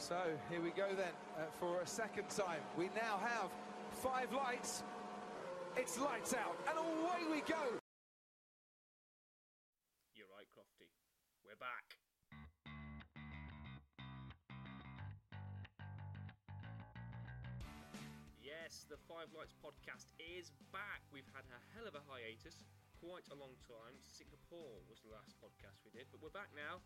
So here we go then uh, for a second time. We now have five lights. It's lights out and away we go. You're right, Crofty. We're back. Yes, the Five Lights podcast is back. We've had a hell of a hiatus, quite a long time. Singapore was the last podcast we did, but we're back now.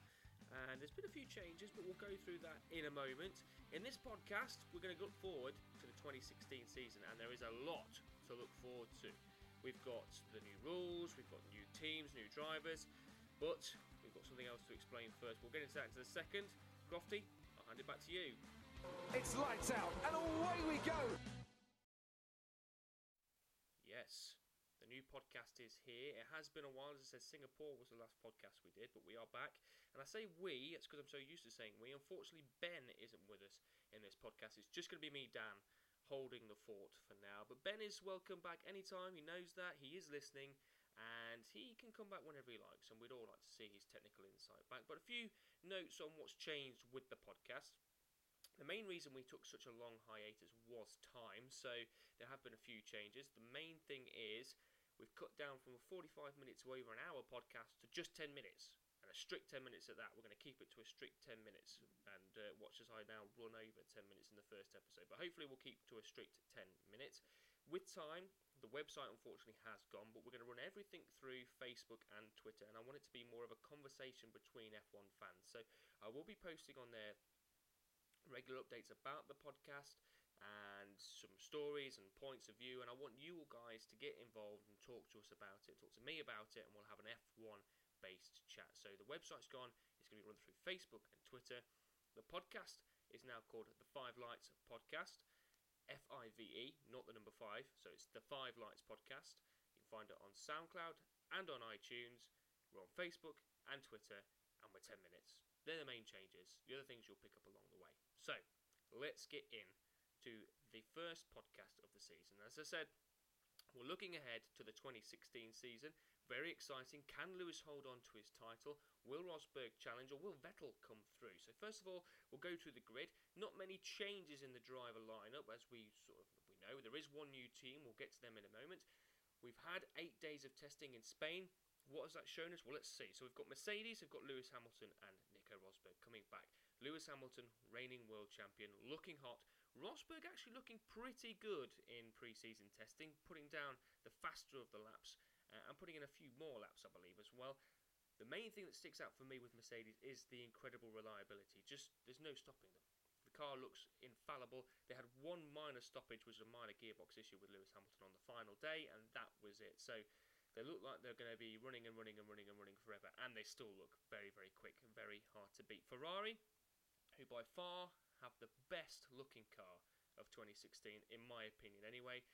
And there's been a few changes, but we'll go through that in a moment. In this podcast, we're going to look forward to the 2016 season, and there is a lot to look forward to. We've got the new rules, we've got new teams, new drivers, but we've got something else to explain first. We'll get into that in a second. Crofty, I'll hand it back to you. It's lights out and away we go. Yes, new podcast is here. It has been a while. As I said, Singapore was the last podcast we did, but we are back. And I say we, it's because I'm so used to saying we. Unfortunately, Ben isn't with us in this podcast. It's just going to be me, Dan, holding the fort for now. But Ben is welcome back anytime. He knows that. He is listening. And he can come back whenever he likes, and we'd all like to see his technical insight back. But a few notes on what's changed with the podcast. The main reason we took such a long hiatus was time, so there have been a few changes. The main thing is we've cut down from a 45 minutes to over an hour podcast to just 10 minutes, and a strict 10 minutes at that. We're going to keep it to a strict 10 minutes, and uh, watch as I now run over 10 minutes in the first episode. But hopefully, we'll keep to a strict 10 minutes. With time, the website unfortunately has gone, but we're going to run everything through Facebook and Twitter, and I want it to be more of a conversation between F1 fans. So I will be posting on there regular updates about the podcast and some stories and points of view. And I want you all guys to get involved and talk to us about it, talk to me about it, and we'll have an F1 based chat. So the website's gone, it's going to be run through Facebook and Twitter. The podcast is now called the Five Lights Podcast, F I V E, not the number five. So it's the Five Lights Podcast. You can find it on SoundCloud and on iTunes. We're on Facebook and Twitter, and we're 10 minutes. They're the main changes. The other things you'll pick up along the way. So, let's get in to the first podcast of the season. As I said, we're looking ahead to the 2016 season. Very exciting. Can Lewis hold on to his title? Will Rosberg challenge or will Vettel come through? So first of all, we'll go through the grid. Not many changes in the driver lineup, as we sort of we know. There is one new team. We'll get to them in a moment. We've had eight days of testing in Spain. What has that shown us? Well, let's see. So we've got Mercedes, we've got Lewis Hamilton and Nico Rosberg coming back. Lewis Hamilton, reigning world champion, looking hot. Rosberg actually looking pretty good in pre-season testing, putting down the faster of the laps uh, and putting in a few more laps, I believe, as well. The main thing that sticks out for me with Mercedes is the incredible reliability. Just there's no stopping them. The car looks infallible. They had one minor stoppage, which was a minor gearbox issue with Lewis Hamilton on the final day, and that was it. So they look like they're going to be running and running and running and running forever, and they still look very, very quick and very hard to beat. Ferrari, who by far have the best looking car of 2016, in my opinion, anyway.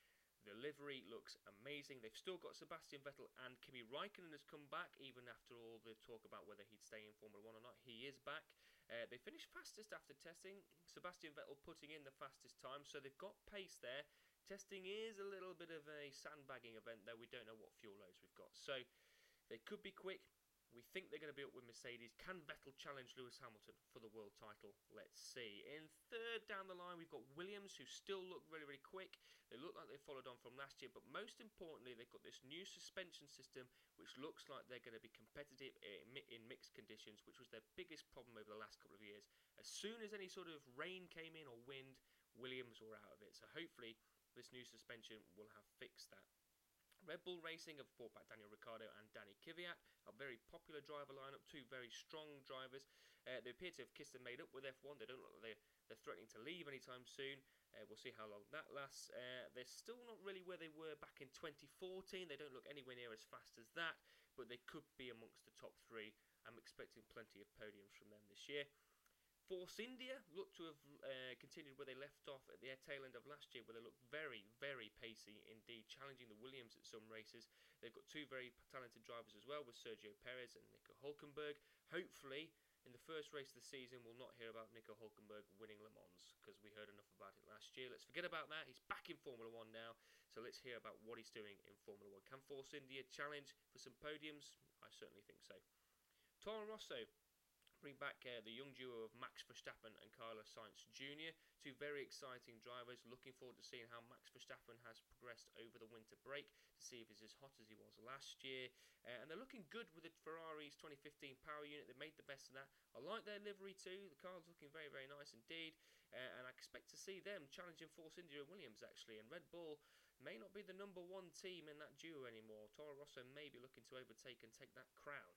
The livery looks amazing. They've still got Sebastian Vettel and Kimi Raikkonen has come back, even after all the talk about whether he'd stay in Formula One or not. He is back. Uh, they finished fastest after testing. Sebastian Vettel putting in the fastest time, so they've got pace there. Testing is a little bit of a sandbagging event, though we don't know what fuel loads we've got. So they could be quick. We think they're going to be up with Mercedes. Can Vettel challenge Lewis Hamilton for the world title? Let's see. In third down the line, we've got Williams, who still look really, really quick. They look like they followed on from last year, but most importantly, they've got this new suspension system, which looks like they're going to be competitive in mixed conditions, which was their biggest problem over the last couple of years. As soon as any sort of rain came in or wind, Williams were out of it. So hopefully, this new suspension will have fixed that. Red Bull Racing have brought back Daniel Ricciardo and Danny Kvyat, a very popular driver lineup, two very strong drivers. Uh, they appear to have kissed and made up with F1. They don't look like they're, they're threatening to leave anytime soon. Uh, we'll see how long that lasts. Uh, they're still not really where they were back in 2014. They don't look anywhere near as fast as that, but they could be amongst the top three. I'm expecting plenty of podiums from them this year. Force India look to have uh, continued where they left off at the tail end of last year, where they looked very, very pacey indeed, challenging the Williams at some races. They've got two very talented drivers as well, with Sergio Perez and Nico Hulkenberg. Hopefully, in the first race of the season, we'll not hear about Nico Hulkenberg winning Le Mans because we heard enough about it last year. Let's forget about that. He's back in Formula One now, so let's hear about what he's doing in Formula One. Can Force India challenge for some podiums? I certainly think so. Toro Rosso bring back uh, the young duo of Max Verstappen and Carlos Sainz Jr. Two very exciting drivers. Looking forward to seeing how Max Verstappen has progressed over the winter break to see if he's as hot as he was last year. Uh, and they're looking good with the Ferrari's 2015 power unit. They made the best of that. I like their livery too. The car's looking very, very nice indeed. Uh, and I expect to see them challenging Force India and Williams actually. And Red Bull may not be the number one team in that duo anymore. Toro Rosso may be looking to overtake and take that crown.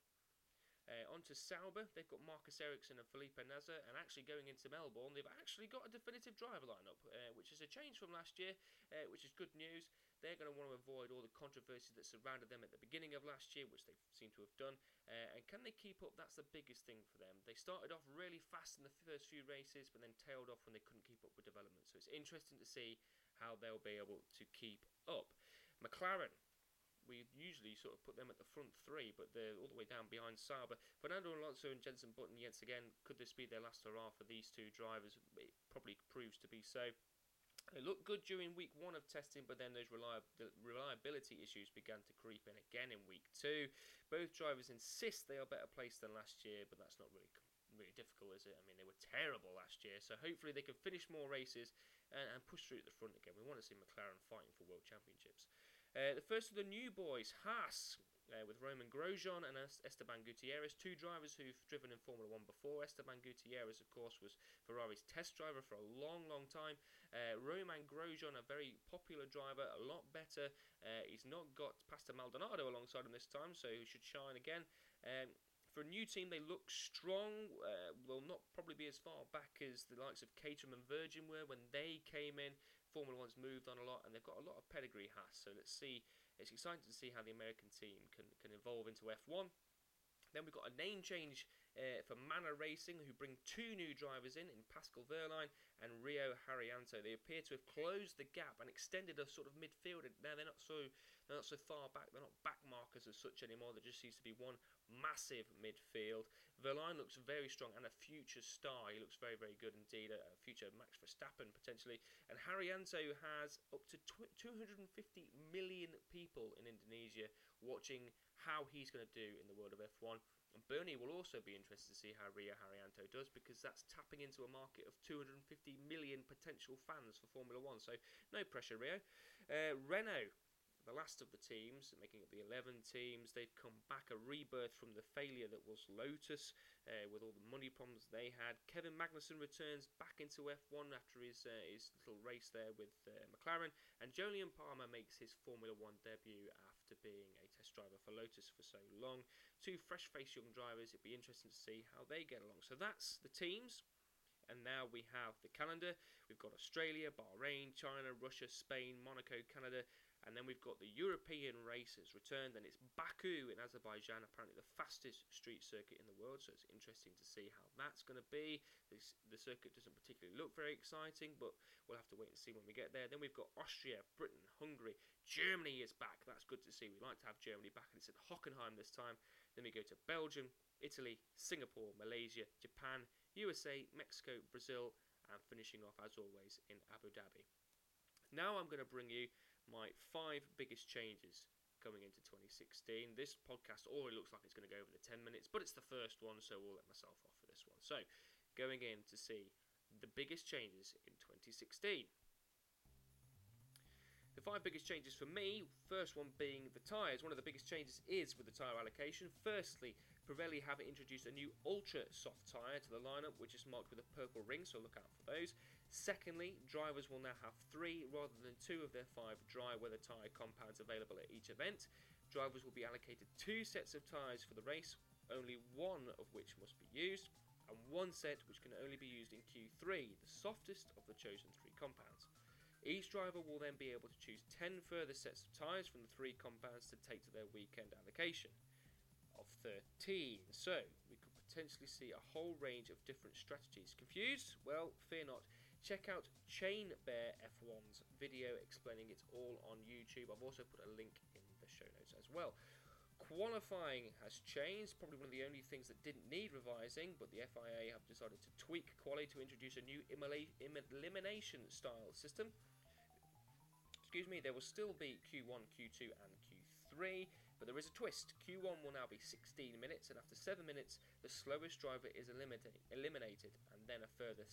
Uh, on to Sauber, they've got Marcus Ericsson and Felipe Nasr, and actually going into Melbourne, they've actually got a definitive driver lineup, uh, which is a change from last year, uh, which is good news. They're going to want to avoid all the controversies that surrounded them at the beginning of last year, which they seem to have done. Uh, and can they keep up? That's the biggest thing for them. They started off really fast in the first few races, but then tailed off when they couldn't keep up with development. So it's interesting to see how they'll be able to keep up. McLaren, we usually sort of put them at the front three, but they're all the way down behind Sauber. Fernando Alonso and Jenson Button, yet again, could this be their last hurrah for these two drivers? It probably proves to be so. They looked good during week one of testing, but then those reliability issues began to creep in again in week two. Both drivers insist they are better placed than last year, but that's not really really difficult, is it? I mean, they were terrible last year, so hopefully they can finish more races and, and push through at the front again. We want to see McLaren fighting for world championships. Uh, the first of the new boys, Haas, uh, with Romain Grosjean and Esteban Gutierrez, two drivers who've driven in Formula One before. Esteban Gutierrez, of course, was Ferrari's test driver for a long, long time. Uh, Romain Grosjean, a very popular driver, a lot better. Uh, he's not got Pastor Maldonado alongside him this time, so he should shine again. Um, for a new team, they look strong. Uh, will not probably be as far back as the likes of Caterham and Virgin were when they came in. Formula One's moved on a lot, and they've got a lot of pedigree. Haas, so let's see. It's exciting to see how the American team can can evolve into F1. Then we've got a name change uh, for Manor Racing, who bring two new drivers in, in Pascal Wehrlein and Rio Haryanto. They appear to have closed the gap and extended a sort of midfield. Now they're not so they're not so far back. They're not back markers as such anymore. There just seems to be one massive midfield. Wehrlein looks very strong and a future star. He looks very very good indeed. A, future Max Verstappen potentially. And Haryanto has up to 250 million people in Indonesia watching how he's going to do in the world of F1. And Bernie will also be interested to see how Rio Haryanto does because that's tapping into a market of 250 million potential fans for Formula One. So no pressure, Rio. Uh, Renault the last of the teams, making up the 11 teams. They've come back a rebirth from the failure that was Lotus uh, with all the money problems they had. Kevin Magnussen returns back into F1 after his, uh, his little race there with uh, McLaren. And Jolyon Palmer makes his Formula One debut after being a test driver for Lotus for so long. Two fresh faced young drivers. It'd be interesting to see how they get along. So that's the teams. And now we have the calendar. We've got Australia, Bahrain, China, Russia, Spain, Monaco, Canada, and then we've got the European races returned, and it's Baku in Azerbaijan, apparently the fastest street circuit in the world. So it's interesting to see how that's going to be. This, the circuit doesn't particularly look very exciting, but we'll have to wait and see when we get there. Then we've got Austria, Britain, Hungary, Germany is back. That's good to see. We like to have Germany back, and it's at Hockenheim this time. Then we go to Belgium, Italy, Singapore, Malaysia, Japan, USA, Mexico, Brazil, and finishing off as always in Abu Dhabi. Now I'm going to bring you my five biggest changes coming into 2016. This podcast already looks like it's going to go over the 10 minutes, but it's the first one, so we'll let myself off for this one. So, going in to see the biggest changes in 2016. The five biggest changes for me, first one being the tyres. One of the biggest changes is with the tyre allocation. Firstly, Pirelli have introduced a new ultra soft tyre to the lineup, which is marked with a purple ring, so look out for those. Secondly, drivers will now have three rather than two of their five dry weather tyre compounds available at each event. Drivers will be allocated two sets of tyres for the race, only one of which must be used, and one set which can only be used in Q3, the softest of the chosen three compounds. Each driver will then be able to choose 10 further sets of tyres from the three compounds to take to their weekend allocation of 13. So, we could potentially see a whole range of different strategies. Confused? Well, fear not. Check out Chain Bear F1's video explaining it all on YouTube. I've also put a link in the show notes as well. Qualifying has changed, probably one of the only things that didn't need revising, but the FIA have decided to tweak quali to introduce a new elimination style system. Excuse me, there will still be Q1, Q2, and Q3. But there is a twist. Q1 will now be 16 minutes, and after 7 minutes, the slowest driver is eliminated, eliminated and then a further 6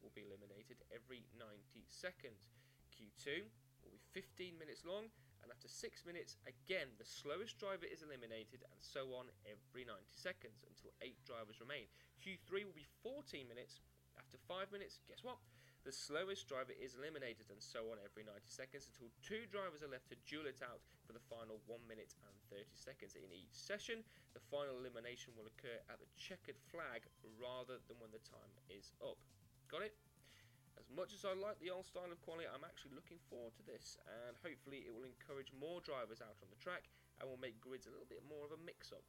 will be eliminated every 90 seconds. Q2 will be 15 minutes long, and after 6 minutes, again, the slowest driver is eliminated, and so on every 90 seconds until 8 drivers remain. Q3 will be 14 minutes. After 5 minutes, guess what? The slowest driver is eliminated, and so on every 90 seconds until two drivers are left to duel it out for the final 1 minute and 30 seconds in each session. The final elimination will occur at the checkered flag rather than when the time is up. Got it? As much as I like the old style of quali, I'm actually looking forward to this, and hopefully it will encourage more drivers out on the track and will make grids a little bit more of a mix up.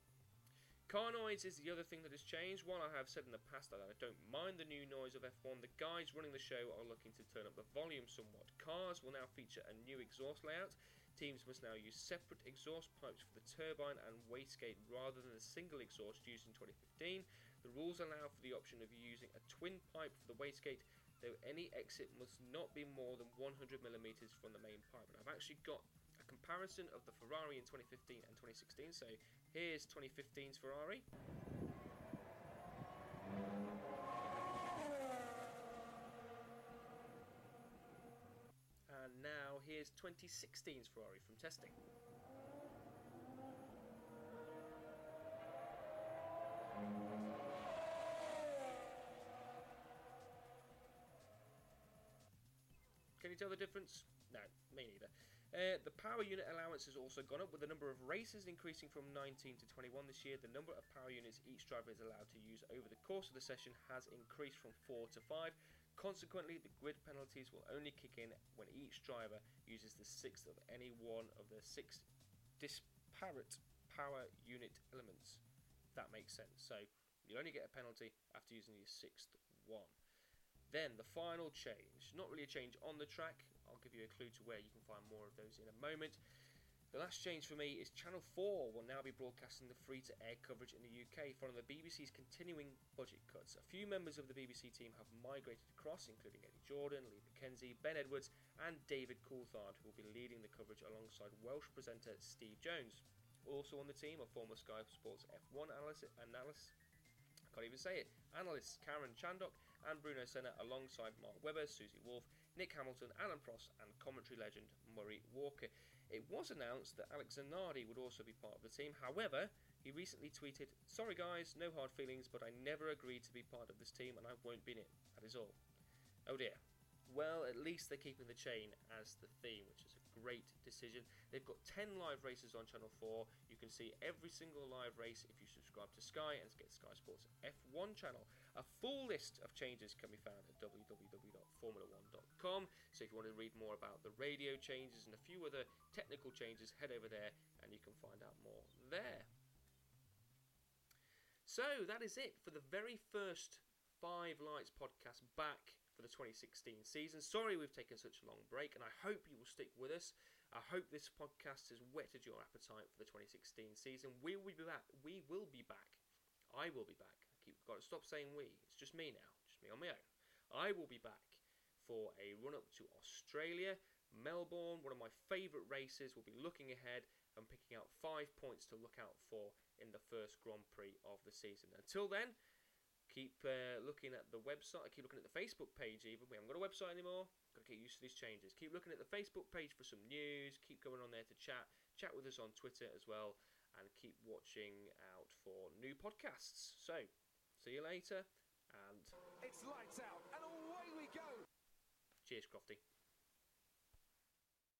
Car noise is the other thing that has changed. While I have said in the past that I don't mind the new noise of F1, the guys running the show are looking to turn up the volume somewhat. Cars will now feature a new exhaust layout. Teams must now use separate exhaust pipes for the turbine and wastegate rather than the single exhaust used in 2015. The rules allow for the option of using a twin pipe for the wastegate, though any exit must not be more than 100 millimeters from the main pipe. And I've actually got a comparison of the Ferrari in 2015 and 2016. So Here's 2015's Ferrari. And now here's 2016's Ferrari from testing. Can you tell the difference? No, me neither. Uh, the power unit allowance has also gone up, with the number of races increasing from 19 to 21 this year. The number of power units each driver is allowed to use over the course of the session has increased from 4 to 5. Consequently, the grid penalties will only kick in when each driver uses the sixth of any one of the six disparate power unit elements. That makes sense. So you only get a penalty after using your sixth one. Then the final change, not really a change on the track, I'll give you a clue to where you can find more of those in a moment. The last change for me is Channel 4 will now be broadcasting the free to air coverage in the UK following the BBC's continuing budget cuts. A few members of the BBC team have migrated across, including Eddie Jordan, Lee McKenzie, Ben Edwards, and David Coulthard, who will be leading the coverage alongside Welsh presenter Steve Jones. Also on the team are former Sky Sports F1 analyst, analyst I can't even say it, analysts Karun Chandhok and Bruno Senna alongside Mark Webber, Susie Wolff, Nick Hamilton, Alain Prost, and commentary legend Murray Walker. It was announced that Alex Zanardi would also be part of the team. However, he recently tweeted, Sorry guys, no hard feelings, but I never agreed to be part of this team and I won't be in it. That is all. Oh dear. Well, at least they're keeping the chain as the theme, which is a great decision. They've got 10 live races on Channel 4. You can see every single live race if you subscribe to Sky and get Sky Sports F1 channel. A full list of changes can be found at www.formula1.com. So if you want to read more about the radio changes and a few other technical changes, head over there and you can find out more there. So that is it for the very first Five Lights podcast back for the 2016 season. Sorry we've taken such a long break, and I hope you will stick with us. I hope this podcast has whetted your appetite for the 2016 season. We will be back. We will be back. I will be back keep got to stop saying we. It's just me now, just me on my own. I will be back for a run up to Australia, Melbourne, one of my favourite races. We'll be looking ahead and picking out five points to look out for in the first Grand Prix of the season. Until then, keep uh, looking at the website. Keep looking at the Facebook page. Even we haven't got a website anymore. Got to get used to these changes. Keep looking at the Facebook page for some news. Keep going on there to chat. Chat with us on Twitter as well, and keep watching out for new podcasts. So See you later, and it's lights out, and away we go. Cheers, Crofty.